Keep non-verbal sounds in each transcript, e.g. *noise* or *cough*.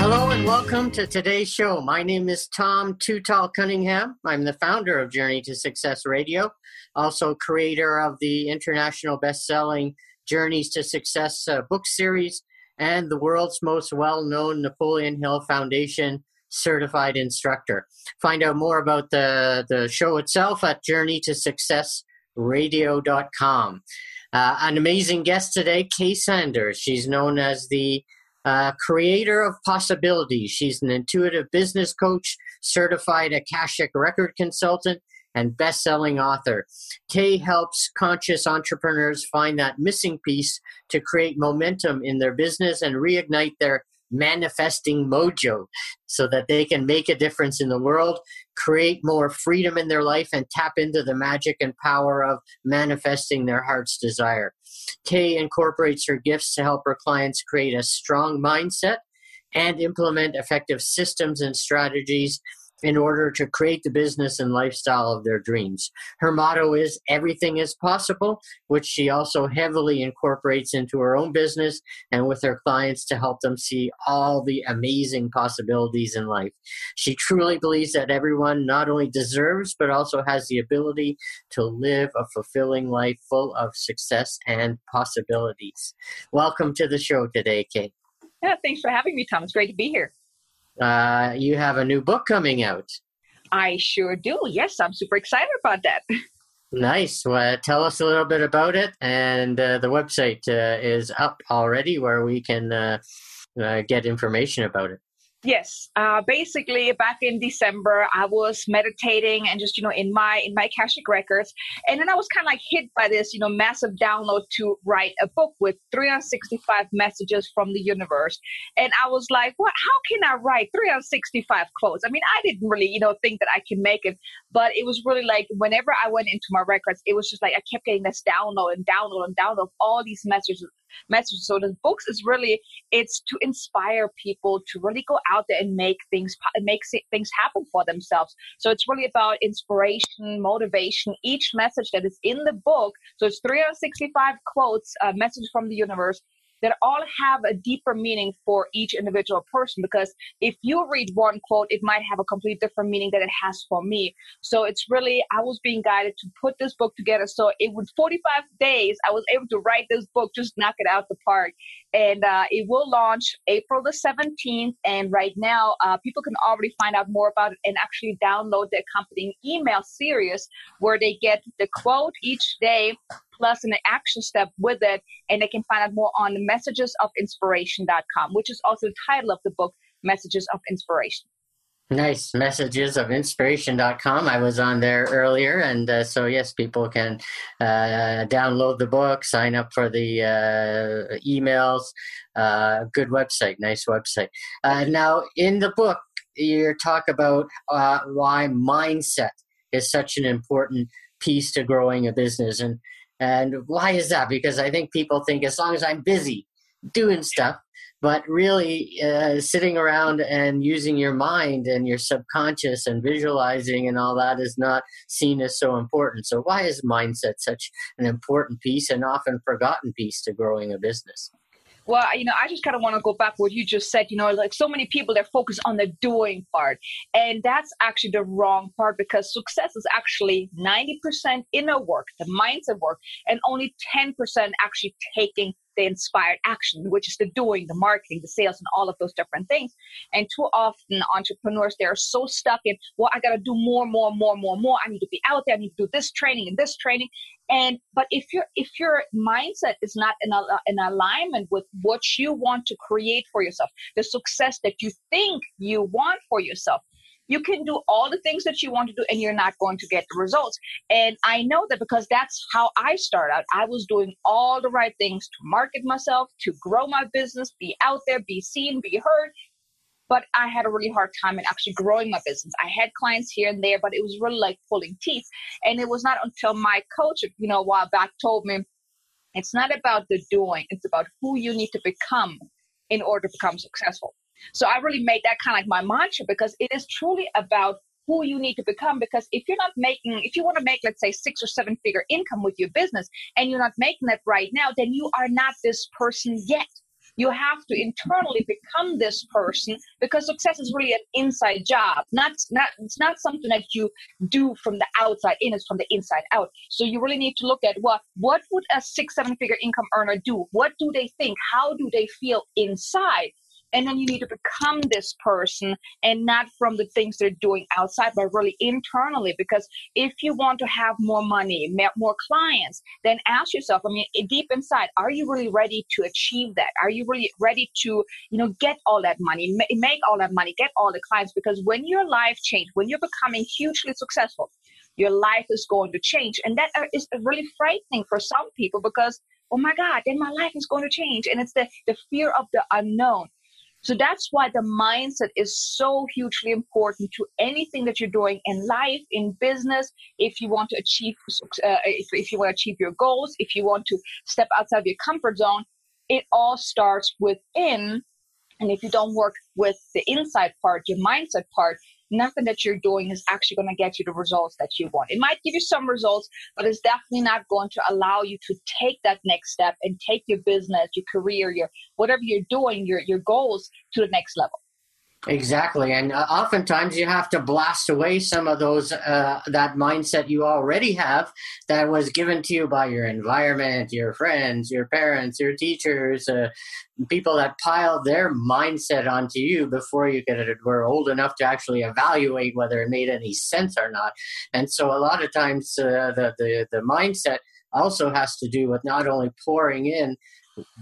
Hello and welcome to today's show. My name is Tom Too Tall Cunningham. I'm the founder of Journey to Success Radio, also creator of the international best-selling Journeys to Success uh, book series and the world's most well-known Napoleon Hill Foundation certified instructor. Find out more about the, the show itself at journeytosuccessradio.com. Uh, an amazing guest today, Kay Sanders. She's known as the uh, creator of possibilities. She's an intuitive business coach, certified Akashic record consultant, and best selling author. Kay helps conscious entrepreneurs find that missing piece to create momentum in their business and reignite their manifesting mojo so that they can make a difference in the world, create more freedom in their life, and tap into the magic and power of manifesting their heart's desire. Kay incorporates her gifts to help her clients create a strong mindset and implement effective systems and strategies in order to create the business and lifestyle of their dreams. Her motto is everything is possible, which she also heavily incorporates into her own business and with her clients to help them see all the amazing possibilities in life. She truly believes that everyone not only deserves but also has the ability to live a fulfilling life full of success and possibilities. Welcome to the show today, Kate. Yeah, thanks for having me, Tom. It's great to be here. Uh, you have a new book coming out. I sure do. Yes, I'm super excited about that. *laughs* Nice. Well, tell us a little bit about it. And uh, the website uh, is up already where we can uh, uh, get information about it. Yes, uh, basically back in December, I was meditating and just you know in my in my Akashic records, and then I was kind of like hit by this you know massive download to write a book with 365 messages from the universe, and I was like, what? How can I write 365 quotes? I mean, I didn't really you know think that I can make it, but it was really like whenever I went into my records, it was just like I kept getting this download and download and download of all these messages messages. So the books is really it's to inspire people to really go out there and make things make things happen for themselves. So it's really about inspiration, motivation. Each message that is in the book, so it's 365 quotes, uh, message from the universe that all have a deeper meaning for each individual person because if you read one quote it might have a completely different meaning that it has for me. So it's really i was being guided to put this book together. So it was 45 days i was able to write this book just knock it out the park. And uh, it will launch april the 17th and right now uh, people can already find out more about it and actually download the accompanying email series where they get the quote each day plus an action step with it. And they can find out more on messagesofinspiration.com, which is also the title of the book, Messages of Inspiration. Nice. Messages of inspiration.com. I was on there earlier. And uh, so, yes, people can uh, download the book, sign up for the uh, emails. Uh, good website. Nice website. Uh, now, in the book, you talk about uh, why mindset is such an important piece to growing a business. And and why is that? Because I think people think as long as I'm busy doing stuff, but really uh, sitting around and using your mind and your subconscious and visualizing and all that is not seen as so important. So, why is mindset such an important piece and often forgotten piece to growing a business? Well, you know, I just kind of want to go back what you just said. You know, like so many people they're focused on the doing part, and that's actually the wrong part because success is actually ninety percent inner work, the mindset work, and only ten percent actually taking the inspired action, which is the doing, the marketing, the sales, and all of those different things. And too often, entrepreneurs they are so stuck in, well, I got to do more, more, more, more, more. I need to be out there. I need to do this training and this training. And but if your if your mindset is not in a, in alignment with what you want to create for yourself, the success that you think you want for yourself, you can do all the things that you want to do and you're not going to get the results. And I know that because that's how I started out. I was doing all the right things to market myself, to grow my business, be out there, be seen, be heard. But I had a really hard time in actually growing my business. I had clients here and there, but it was really like pulling teeth. And it was not until my coach, you know, a while back told me, it's not about the doing, it's about who you need to become in order to become successful. So I really made that kind of like my mantra because it is truly about who you need to become. Because if you're not making, if you want to make, let's say, six or seven figure income with your business and you're not making that right now, then you are not this person yet. You have to internally become this person because success is really an inside job. Not, not it's not something that you do from the outside in, it's from the inside out. So you really need to look at what what would a six, seven figure income earner do? What do they think? How do they feel inside? And then you need to become this person and not from the things they're doing outside but really internally. Because if you want to have more money more clients then ask yourself i mean deep inside are you really ready to achieve that? Are you really ready to you know get all that money make all that money get all the clients? Because when your life changes when you're becoming hugely successful your life is going to change. And that uh, is really frightening for some people because oh my god then my life is going to change. And it's the the fear of the unknown so that's why the mindset is so hugely important to anything that you're doing in life, in business. If you want to achieve, uh, if, if you want to achieve your goals, if you want to step outside of your comfort zone, it all starts within. And if you don't work with the inside part, your mindset part, nothing that you're doing is actually going to get you the results that you want. It might give you some results, but it's definitely not going to allow you to take that next step and take your business, your career, your whatever you're doing, your your goals to the next level. Exactly, and uh, oftentimes you have to blast away some of those uh, that mindset you already have that was given to you by your environment, your friends, your parents, your teachers, uh, people that piled their mindset onto you before you could, were old enough to actually evaluate whether it made any sense or not. And so, a lot of times, uh, the, the the mindset also has to do with not only pouring in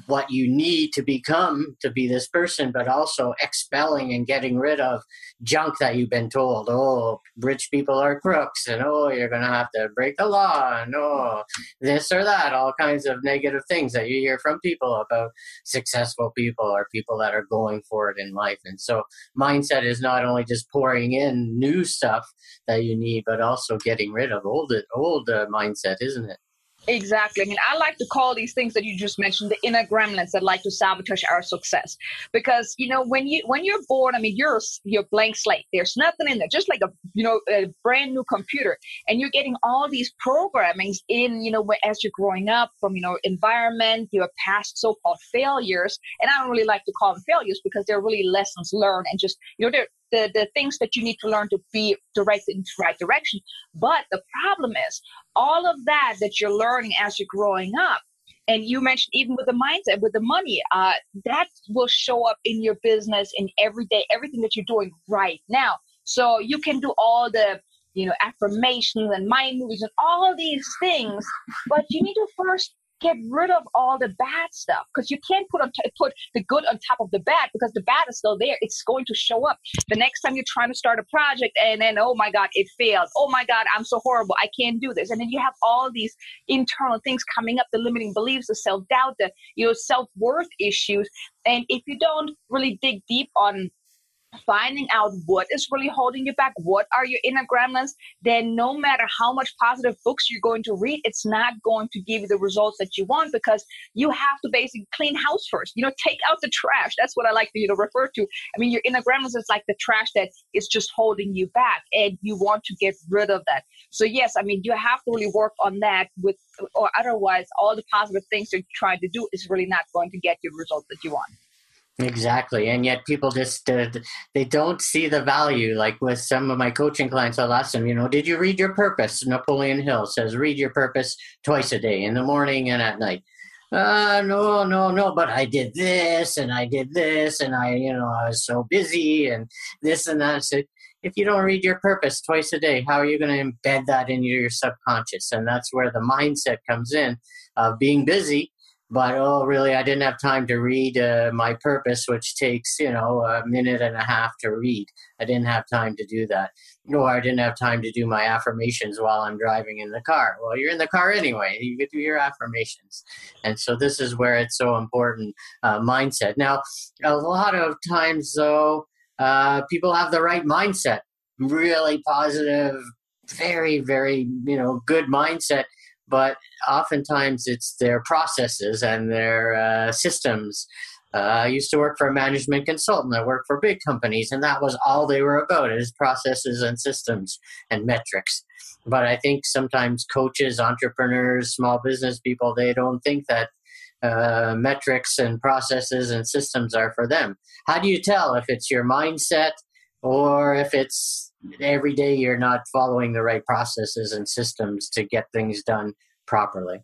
what you need to become to be this person, but also expelling and getting rid of junk that you've been told. Oh, rich people are crooks, and oh, you're going to have to break the law, and oh, this or that, all kinds of negative things that you hear from people about successful people or people that are going for it in life. And so, mindset is not only just pouring in new stuff that you need, but also getting rid of old, old uh, mindset, isn't it? Exactly. I mean, I like to call these things that you just mentioned the inner gremlins that like to sabotage our success. Because you know, when you when you're born, I mean, you're you're blank slate. There's nothing in there, just like a you know a brand new computer, and you're getting all these programmings in you know as you're growing up from you know environment, your past so-called failures, and I don't really like to call them failures because they're really lessons learned and just you know they're the, the things that you need to learn to be directed in the right direction. But the problem is all of that that you're learning as you're growing up, and you mentioned even with the mindset, with the money, uh, that will show up in your business in every day, everything that you're doing right now. So you can do all the you know affirmations and mind movies and all these things, but you need to first get rid of all the bad stuff because you can't put on t- put the good on top of the bad because the bad is still there. It's going to show up the next time you're trying to start a project, and then oh my god, it failed. Oh my god, I'm so horrible. I can't do this. And then you have all these internal things coming up: the limiting beliefs, the self doubt, the you know self worth issues. And if you don't really dig deep on finding out what is really holding you back, what are your inner gremlins, then no matter how much positive books you're going to read, it's not going to give you the results that you want because you have to basically clean house first. You know, take out the trash. That's what I like to you know refer to. I mean, your inner gremlins is like the trash that is just holding you back, and you want to get rid of that. So yes, I mean, you have to really work on that with, or otherwise, all the positive things you're trying to do is really not going to get you the results that you want. Exactly, and yet people just uh, they don't see the value. Like with some of my coaching clients, I'll ask them, you know, did you read your purpose? Napoleon Hill says, read your purpose twice a day, in the morning and at night. Uh, no, no, no, but I did this and I did this and I, you know, I was so busy and this and that. So if you don't read your purpose twice a day, how are you going to embed that into your subconscious? And that's where the mindset comes in of being busy but oh really i didn't have time to read uh, my purpose which takes you know a minute and a half to read. I didn't have time to do that. Or i didn't have time to do my affirmations while i'm driving in the car. Well you're in the car anyway. You to do your affirmations. And so this is where it's so important uh, mindset. Now a lot of times though uh, people have the right mindset. Really positive very very you know good mindset but oftentimes it's their processes and their uh, systems. Uh, I used to work for a management consultant. I worked for big companies, and that was all they were about is processes and systems and metrics. But I think sometimes coaches, entrepreneurs, small business people, they don't think that uh, metrics and processes and systems are for them. How do you tell if it's your mindset or if it's every day you're not following the right processes and systems to get things done properly.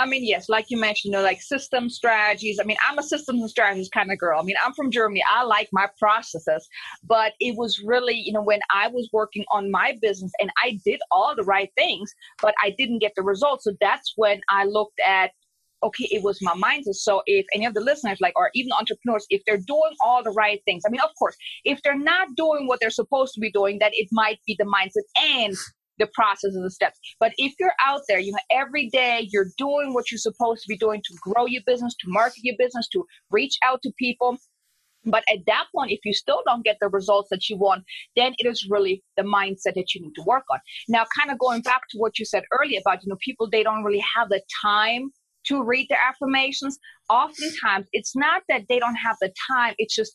I mean, yes, like you mentioned, you know, like system strategies. I mean, I'm a systems and strategies kind of girl. I mean, I'm from Germany. I like my processes, but it was really, you know, when I was working on my business and I did all the right things, but I didn't get the results. So that's when I looked at okay, it was my mindset. So if any of the listeners, like, or even entrepreneurs, if they're doing all the right things, I mean, of course, if they're not doing what they're supposed to be doing, then it might be the mindset and the process and the steps. But if you're out there, you know, every day you're doing what you're supposed to be doing to grow your business, to market your business, to reach out to people. But at that point, if you still don't get the results that you want, then it is really the mindset that you need to work on. Now, kind of going back to what you said earlier about, you know, people, they don't really have the time to read their affirmations. Oftentimes, it's not that they don't have the time. It's just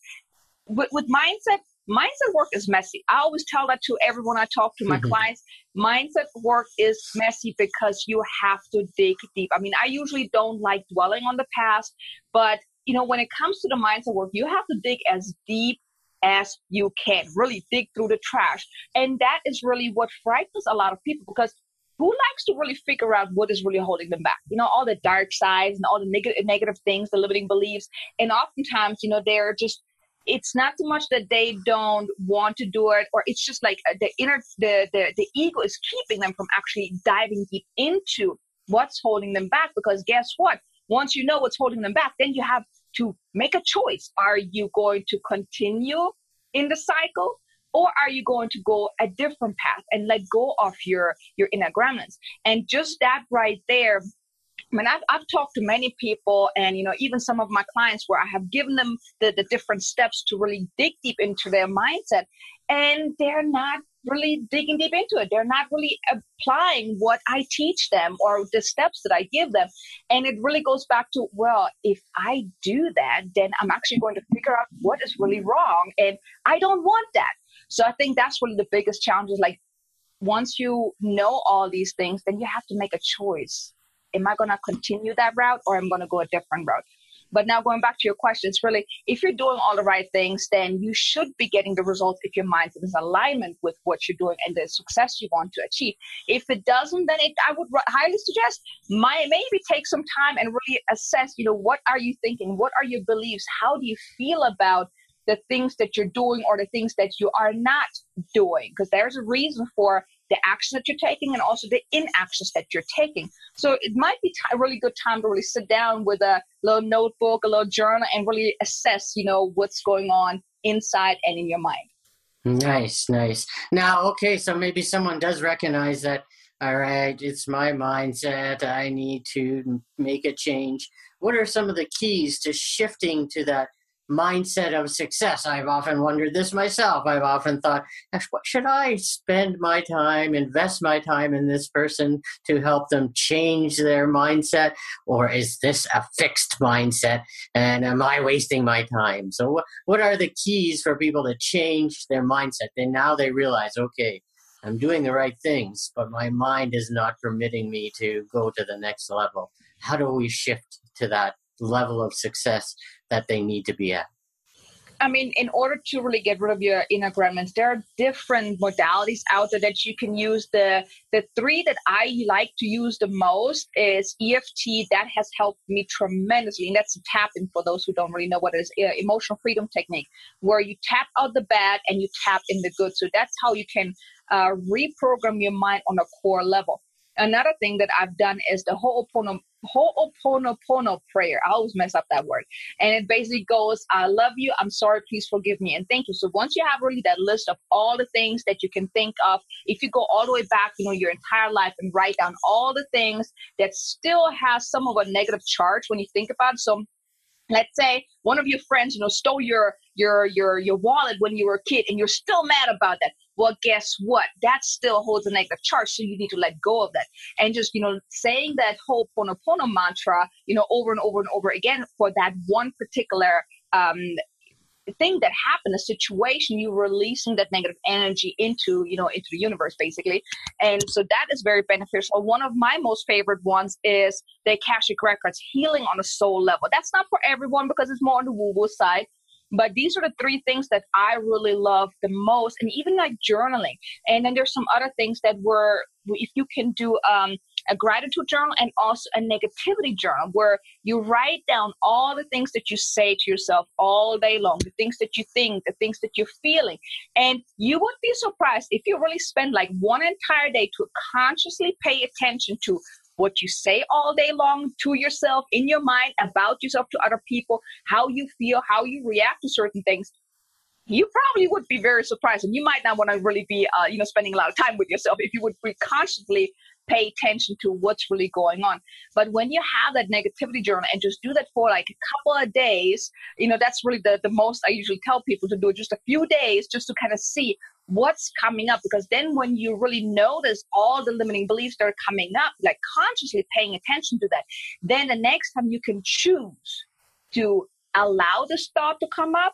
with, with mindset, mindset work is messy. I always tell that to everyone I talk to, my mm-hmm. clients. Mindset work is messy because you have to dig deep. I mean, I usually don't like dwelling on the past, but you know, when it comes to the mindset work, you have to dig as deep as you can. Really dig through the trash. And that is really what frightens a lot of people because who likes to really figure out what is really holding them back? You know, all the dark sides and all the negative negative things, the limiting beliefs. And oftentimes, you know, they're just it's not so much that they don't want to do it or it's just like uh, the inner the, the the ego is keeping them from actually diving deep into what's holding them back because guess what once you know what's holding them back then you have to make a choice are you going to continue in the cycle or are you going to go a different path and let go of your your inner gremlins and just that right there I mean, I've, I've talked to many people and, you know, even some of my clients where I have given them the, the different steps to really dig deep into their mindset and they're not really digging deep into it. They're not really applying what I teach them or the steps that I give them. And it really goes back to, well, if I do that, then I'm actually going to figure out what is really wrong. And I don't want that. So I think that's one of the biggest challenges. like once you know all these things, then you have to make a choice. Am I going to continue that route or am I going to go a different route? But now going back to your question, it's really if you're doing all the right things, then you should be getting the results if your mindset is in alignment with what you're doing and the success you want to achieve. If it doesn't, then it, I would highly suggest my, maybe take some time and really assess, you know, what are you thinking? What are your beliefs? How do you feel about the things that you're doing or the things that you are not doing. Because there's a reason for the action that you're taking and also the inactions that you're taking. So it might be a really good time to really sit down with a little notebook a little journal and really assess you know what's going on inside and in your mind. Nice nice. Now okay so maybe someone does recognize that all right it's my mindset i need to make a change. What are some of the keys to shifting to that mindset of success. I've often wondered this myself. I've often thought, what should I spend my time, invest my time in this person to help them change their mindset? Or is this a fixed mindset and am I wasting my time? So what, are the keys for people to change their mindset? And now they realize, okay, I'm doing the right things, but my mind is not permitting me to go to the next level. How do we shift to that level of success that they need to be at? I mean, in order to really get rid of your inner gremlins, there are different modalities out there that you can use. The the three that I like to use the most is EFT. That has helped me tremendously, and that's tapping for those who don't really know what it is. Uh, emotional freedom technique, where you tap out the bad and you tap in the good. So that's how you can uh, reprogram your mind on a core level. Another thing that I've done is the Ho'opono, Ho'oponopono prayer. I always mess up that word. And it basically goes, I love you, I'm sorry, please forgive me, and thank you. So once you have really that list of all the things that you can think of, if you go all the way back, you know, your entire life and write down all the things that still has some of a negative charge when you think about it. So let's say one of your friends you know stole your your your your wallet when you were a kid and you're still mad about that well guess what that still holds a negative charge so you need to let go of that and just you know saying that whole Ponopono mantra you know over and over and over again for that one particular um, thing that happened, a situation, you releasing that negative energy into, you know, into the universe basically. And so that is very beneficial. One of my most favorite ones is the Akashic Records, healing on a soul level. That's not for everyone because it's more on the woo-woo side. But these are the three things that I really love the most, and even like journaling. And then there's some other things that were, if you can do um, a gratitude journal and also a negativity journal where you write down all the things that you say to yourself all day long, the things that you think, the things that you're feeling. And you would be surprised if you really spend like one entire day to consciously pay attention to what you say all day long to yourself in your mind about yourself to other people, how you feel, how you react to certain things you probably would be very surprised and you might not want to really be uh, you know spending a lot of time with yourself if you would be constantly pay attention to what's really going on. But when you have that negativity journal and just do that for like a couple of days, you know, that's really the, the most I usually tell people to do just a few days just to kind of see what's coming up. Because then when you really notice all the limiting beliefs that are coming up, like consciously paying attention to that, then the next time you can choose to allow this thought to come up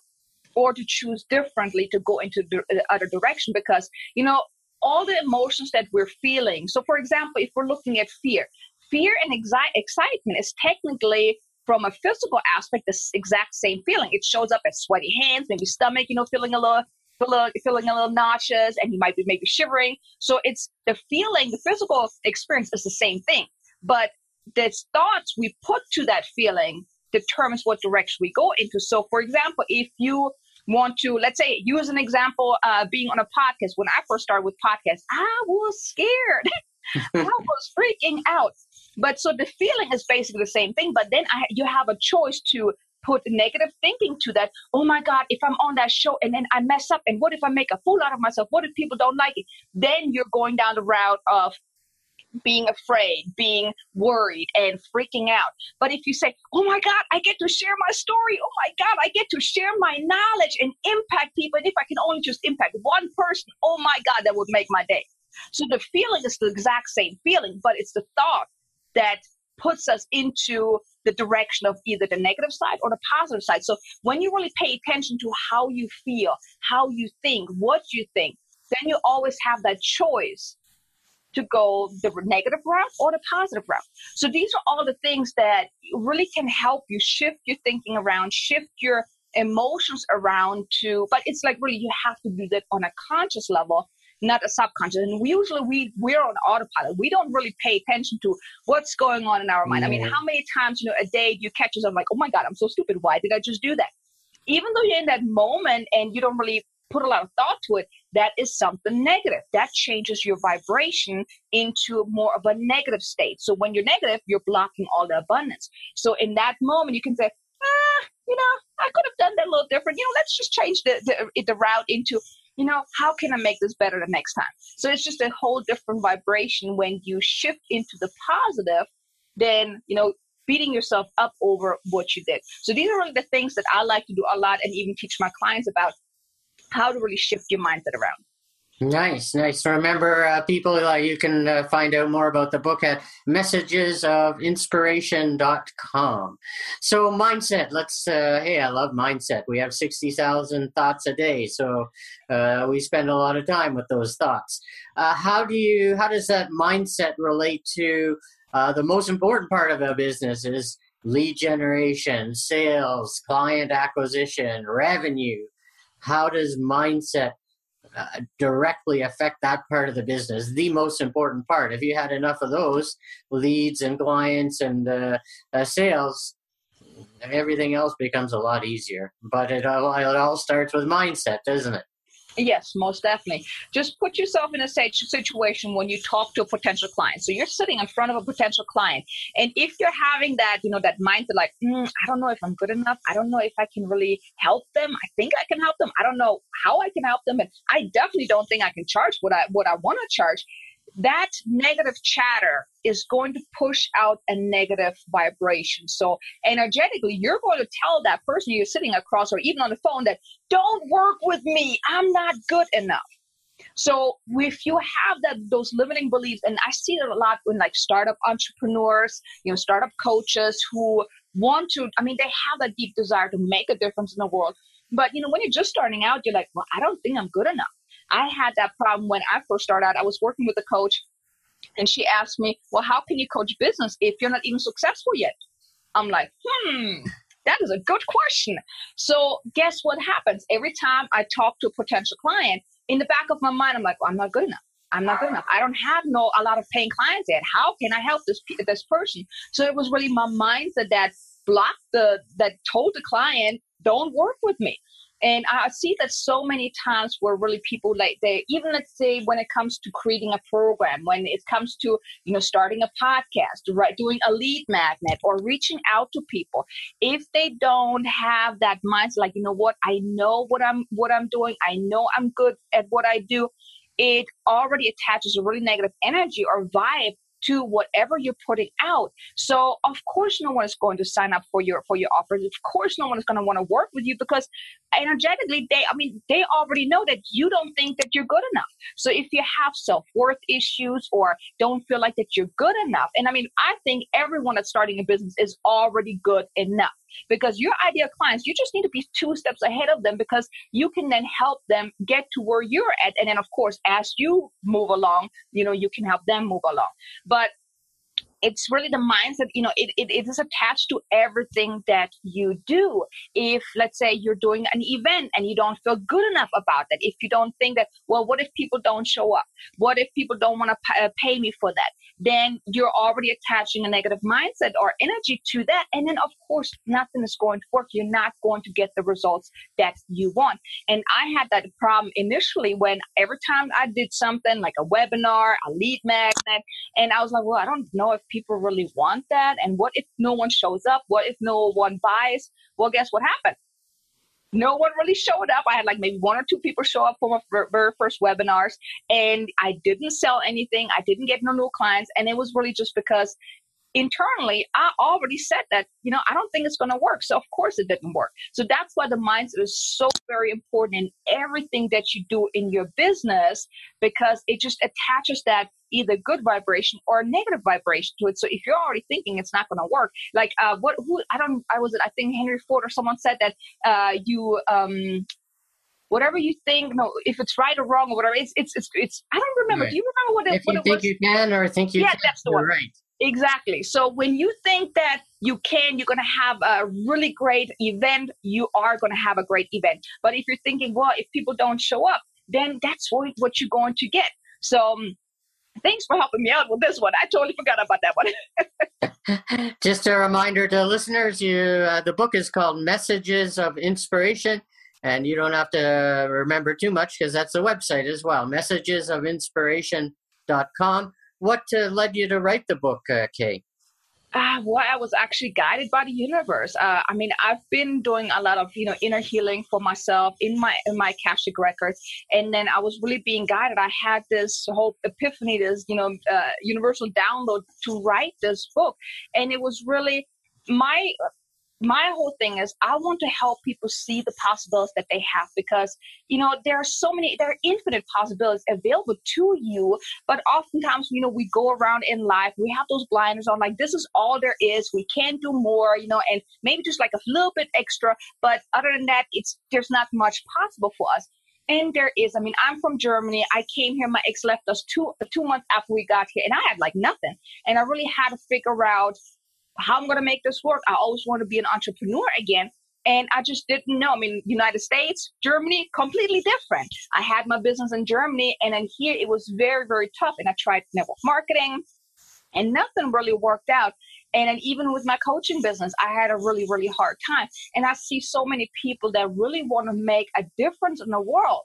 or to choose differently to go into the uh, other direction because you know all the emotions that we're feeling. So, for example, if we're looking at fear, fear and exi- excitement is technically from a physical aspect the exact same feeling. It shows up as sweaty hands, maybe stomach, you know, feeling a little, feeling a little nauseous, and you might be maybe shivering. So it's the feeling, the physical experience is the same thing, but the thoughts we put to that feeling determines what direction we go into. So, for example, if you want to, let's say, use an example, uh, being on a podcast. When I first started with podcasts, I was scared. *laughs* I *laughs* was freaking out. But so the feeling is basically the same thing. But then I, you have a choice to put negative thinking to that. Oh my God, if I'm on that show and then I mess up, and what if I make a fool out of myself? What if people don't like it? Then you're going down the route of being afraid, being worried, and freaking out. But if you say, Oh my God, I get to share my story. Oh my God, I get to share my knowledge and impact people. And if I can only just impact one person, oh my God, that would make my day. So the feeling is the exact same feeling, but it's the thought that puts us into the direction of either the negative side or the positive side. So when you really pay attention to how you feel, how you think, what you think, then you always have that choice to go the negative route or the positive route. So these are all the things that really can help you shift your thinking around, shift your emotions around to, but it's like really you have to do that on a conscious level, not a subconscious. And we usually we we're on autopilot. We don't really pay attention to what's going on in our mind. I mean, how many times, you know, a day do you catch yourself like, oh my God, I'm so stupid. Why did I just do that? Even though you're in that moment and you don't really put a lot of thought to it, that is something negative. That changes your vibration into more of a negative state. So when you're negative, you're blocking all the abundance. So in that moment, you can say, ah, you know, I could have done that a little different. You know, let's just change the, the, the route into, you know, how can I make this better the next time? So it's just a whole different vibration when you shift into the positive, then, you know, beating yourself up over what you did. So these are really the things that I like to do a lot and even teach my clients about how to really shift your mindset around. Nice, nice. Remember, uh, people, uh, you can uh, find out more about the book at messagesofinspiration.com. So, mindset, let's, uh, hey, I love mindset. We have 60,000 thoughts a day, so uh, we spend a lot of time with those thoughts. Uh, how do you, how does that mindset relate to the most important part of a business is lead generation, sales, client acquisition, revenue? How does mindset uh, directly affect that part of the business? The most important part. If you had enough of those leads and clients and uh, uh, sales everything else becomes a lot easier. But it all, it all starts with mindset doesn't it Yes, most definitely. Just put yourself in a situation when you talk to a potential client. So you're sitting in front of a potential client, and if you're having that, you know, that mindset like, mm, I don't know if I'm good enough. I don't know if I can really help them. I think I can help them. I don't know how I can help them, and I definitely don't think I can charge what I what I want to charge that negative chatter is going to push out a negative vibration. So energetically, you're going to tell that person you're sitting across or even on the phone that don't work with me. I'm not good enough. So if you have that those limiting beliefs, and I see it a lot in like startup entrepreneurs, you know, startup coaches who want to, I mean, they have that deep desire to make a difference in the world. But you know, when you're just starting out, you're like, well, I don't think I'm good enough. I had that problem when I first started out. I was working with a coach and she asked me, Well, how can you coach business if you're not even successful yet? I'm like, Hmm, that is a good question. So, guess what happens? Every time I talk to a potential client, in the back of my mind, I'm like, well, I'm not good enough. I'm not good enough. I don't have no a lot of paying clients yet. How can I help this this person? So it was really my mindset that blocked the that told the client, don't work with me. And I see that so many times where really people like they even let's say when it comes to creating a program, when it comes to you know starting a podcast, right, doing a lead magnet or reaching out to people, if they don't have that mindset, like you know what, I know what I'm what I'm doing, I know I'm good at what I do, it already attaches a really negative energy or vibe to whatever you're putting out. So of course no one is going to sign up for your for your offers. Of course no one is going to want to work with you because energetically they I mean they already know that you don't think that you're good enough. So if you have self-worth issues or don't feel like that you're good enough. And I mean I think everyone that's starting a business is already good enough because your ideal clients, you just need to be two steps ahead of them because you can then help them get to where you're at. And then, of course, as you move along, you know, you can help them move along. But it's really the mindset you know it, it, it is attached to everything that you do. If let's say you're doing an event and you don't feel good enough about that if you don't think that well what if people don't show up? What if people don't want to uh, pay me for that? Then you're already attaching a negative mindset or energy to that and then of course nothing is going to work. You're not going to get the results that you want. And i had that problem initially when every time i did something like a webinar a lead magnet and i was like well i don't know if people really want that? And what if no one shows up? What if no one buys? Well, guess what happened? No one really showed up. I had like maybe one or two people show up for my very first webinars, and I didn't sell anything. I didn't get no new clients, and it was really just because internally, I already said that, you know, I don't think it's going to work. So, of course, it didn't work. So, that's why the mindset is so very important in everything that you do in your business because it just attaches that either good vibration or negative vibration to it. So, if you're already thinking it's not going to work, like, uh, what, who, I don't, I was, I think Henry Ford or someone said that uh, you, um, whatever you think, no, if it's right or wrong or whatever, it's it's it's, it's I don't remember. Right. Do you remember what it, if you what think was? you can or think you yeah, can, that's the one. Right. Exactly. So when you think that you can, you're going to have a really great event, you are going to have a great event. But if you're thinking, well, if people don't show up, then that's what, what you're going to get. So um, thanks for helping me out with this one. I totally forgot about that one. *laughs* *laughs* Just a reminder to listeners, you uh, the book is called Messages of Inspiration. And you don't have to remember too much because that's the website as well, messagesofinspiration.com what uh, led you to write the book, uh, Kay? Uh, well, I was actually guided by the universe. Uh, I mean, I've been doing a lot of you know inner healing for myself in my in my Akashic records, and then I was really being guided. I had this whole epiphany, this you know uh, universal download to write this book, and it was really my my whole thing is I want to help people see the possibilities that they have because you know there are so many there are infinite possibilities available to you but oftentimes you know we go around in life we have those blinders on like this is all there is we can't do more you know and maybe just like a little bit extra but other than that it's there's not much possible for us. And there is i mean i'm from germany i came here my ex left us two two months after we got here and i had like nothing and i really had to figure out how I'm going to make this work. I always want to be an entrepreneur again. And I just didn't know. I mean, United States, Germany, completely different. I had my business in Germany, and then here it was very, very tough. And I tried network marketing, and nothing really worked out. And then even with my coaching business, I had a really, really hard time. And I see so many people that really want to make a difference in the world,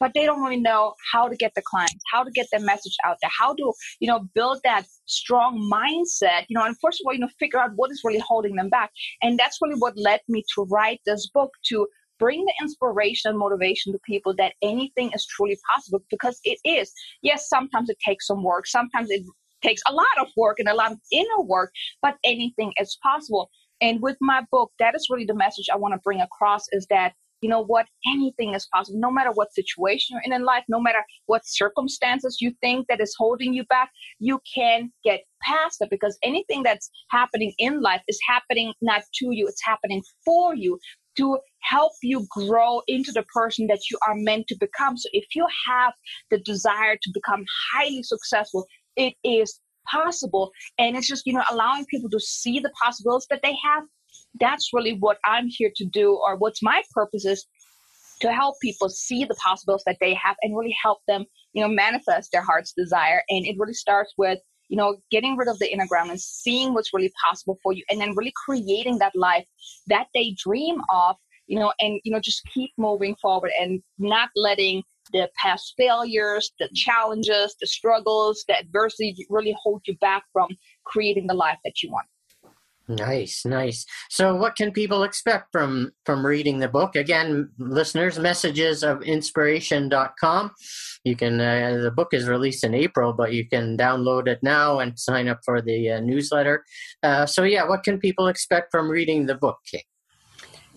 but they don't really know how to get the clients, how to get their message out there, how to, you know, build that strong mindset, you know, and first of all, you know, figure out what is really holding them back. And that's really what led me to write this book to bring the inspiration and motivation to people that anything is truly possible because it is. Yes, sometimes it takes some work, sometimes it takes a lot of work and a lot of inner work, but anything is possible. And with my book, that is really the message I want to bring across is that you know what anything is possible no matter what situation you're in in life no matter what circumstances you think that is holding you back you can get past it because anything that's happening in life is happening not to you it's happening for you to help you grow into the person that you are meant to become. So if you have the desire to become highly successful it is possible. And it's just you know allowing people to see the possibilities that they have that's really what I'm here to do, or what's my purpose is to help people see the possibilities that they have and really help them, you know, manifest their heart's desire. And it really starts with, you know, getting rid of the inner ground and seeing what's really possible for you, and then really creating that life that they dream of, you know, and you know, just keep moving forward and not letting the past failures, the challenges, the struggles, the adversity really hold you back from creating the life that you want. Nice, nice. So, what can people expect from from reading the book? Again, listeners, messages of inspiration.com. You can uh, the book is released in April, but you can download it now and sign up for the uh, newsletter. Uh, so, yeah, what can people expect from reading the book?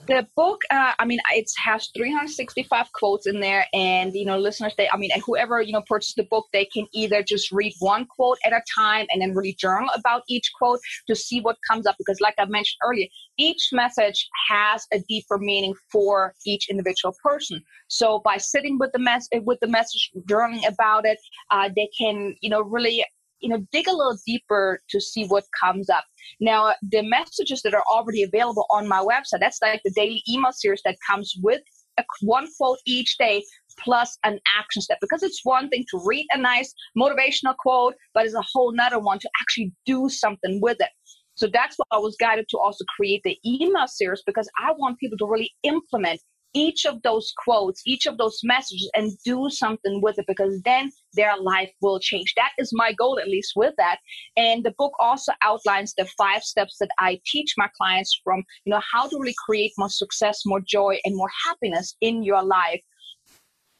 The book uh, i mean it has 365 quotes in there and you know listeners they i mean whoever you know purchased the book they can either just read one quote at a time and then really journal about each quote to see what comes up because like i mentioned earlier each message has a deeper meaning for each individual person. So by sitting with the mess with the message journaling about it uh, they can you know really you know dig a little deeper to see what comes up. Now the messages that are already available on my website that's like the daily email series that comes with a, one quote each day plus an action step. Because it's one thing to read a nice motivational quote but it's a whole nother one to actually do something with it. So that's why i was guided to also create the email series because i want people to really implement each of those quotes, each of those messages, and do something with it because then their life will change. That is my goal, at least with that. And the book also outlines the five steps that I teach my clients from, you know, how to really create more success, more joy, and more happiness in your life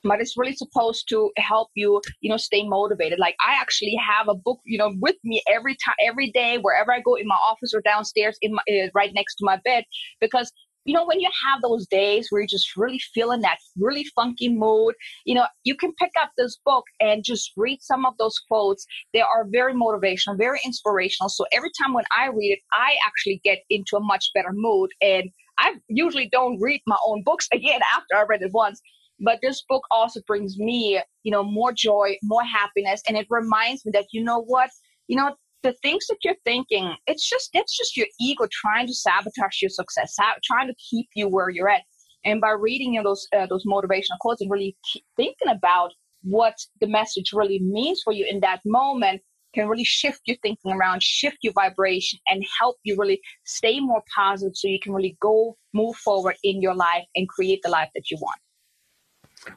but it's really supposed to help you you know stay motivated like i actually have a book you know with me every time every day wherever i go in my office or downstairs in my uh, right next to my bed because you know, when you have those days where you're just really feeling that really funky mood, you know, you can pick up this book and just read some of those quotes. They are very motivational, very inspirational. So every time when I read it, I actually get into a much better mood. And I usually don't read my own books *laughs* again after I read it once. But this book also brings me, you know, more joy, more happiness. And it reminds me that, you know what? You know, the things that you're thinking, it's just it's just your ego trying to sabotage your success, trying to keep you where you're at. And by reading you know, those uh, those motivational quotes and really thinking about what the message really means for you in that moment, can really shift your thinking around, shift your vibration, and help you really stay more positive, so you can really go move forward in your life and create the life that you want.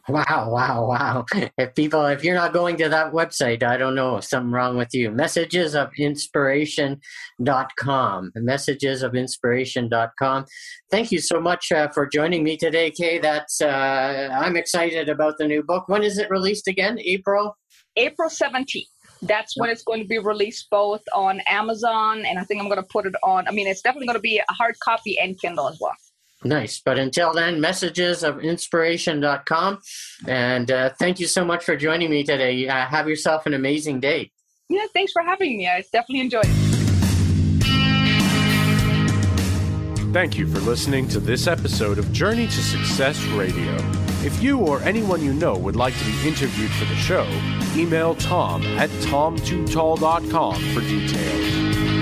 Wow, wow, wow. If people, if you're not going to that website, I don't know, something wrong with you. Messages of inspiration.com. Messages of inspiration.com. Thank you so much uh, for joining me today, Kay. That's, uh, I'm excited about the new book. When is it released again? April? April 17th. That's when it's going to be released both on Amazon and I think I'm going to put it on. I mean, it's definitely going to be a hard copy and Kindle as well. Nice. But until then, messages of inspiration.com. And uh, thank you so much for joining me today. Uh, have yourself an amazing day. Yeah, thanks for having me. I definitely enjoyed it. Thank you for listening to this episode of Journey to Success Radio. If you or anyone you know would like to be interviewed for the show, email tom at tom2tall.com for details.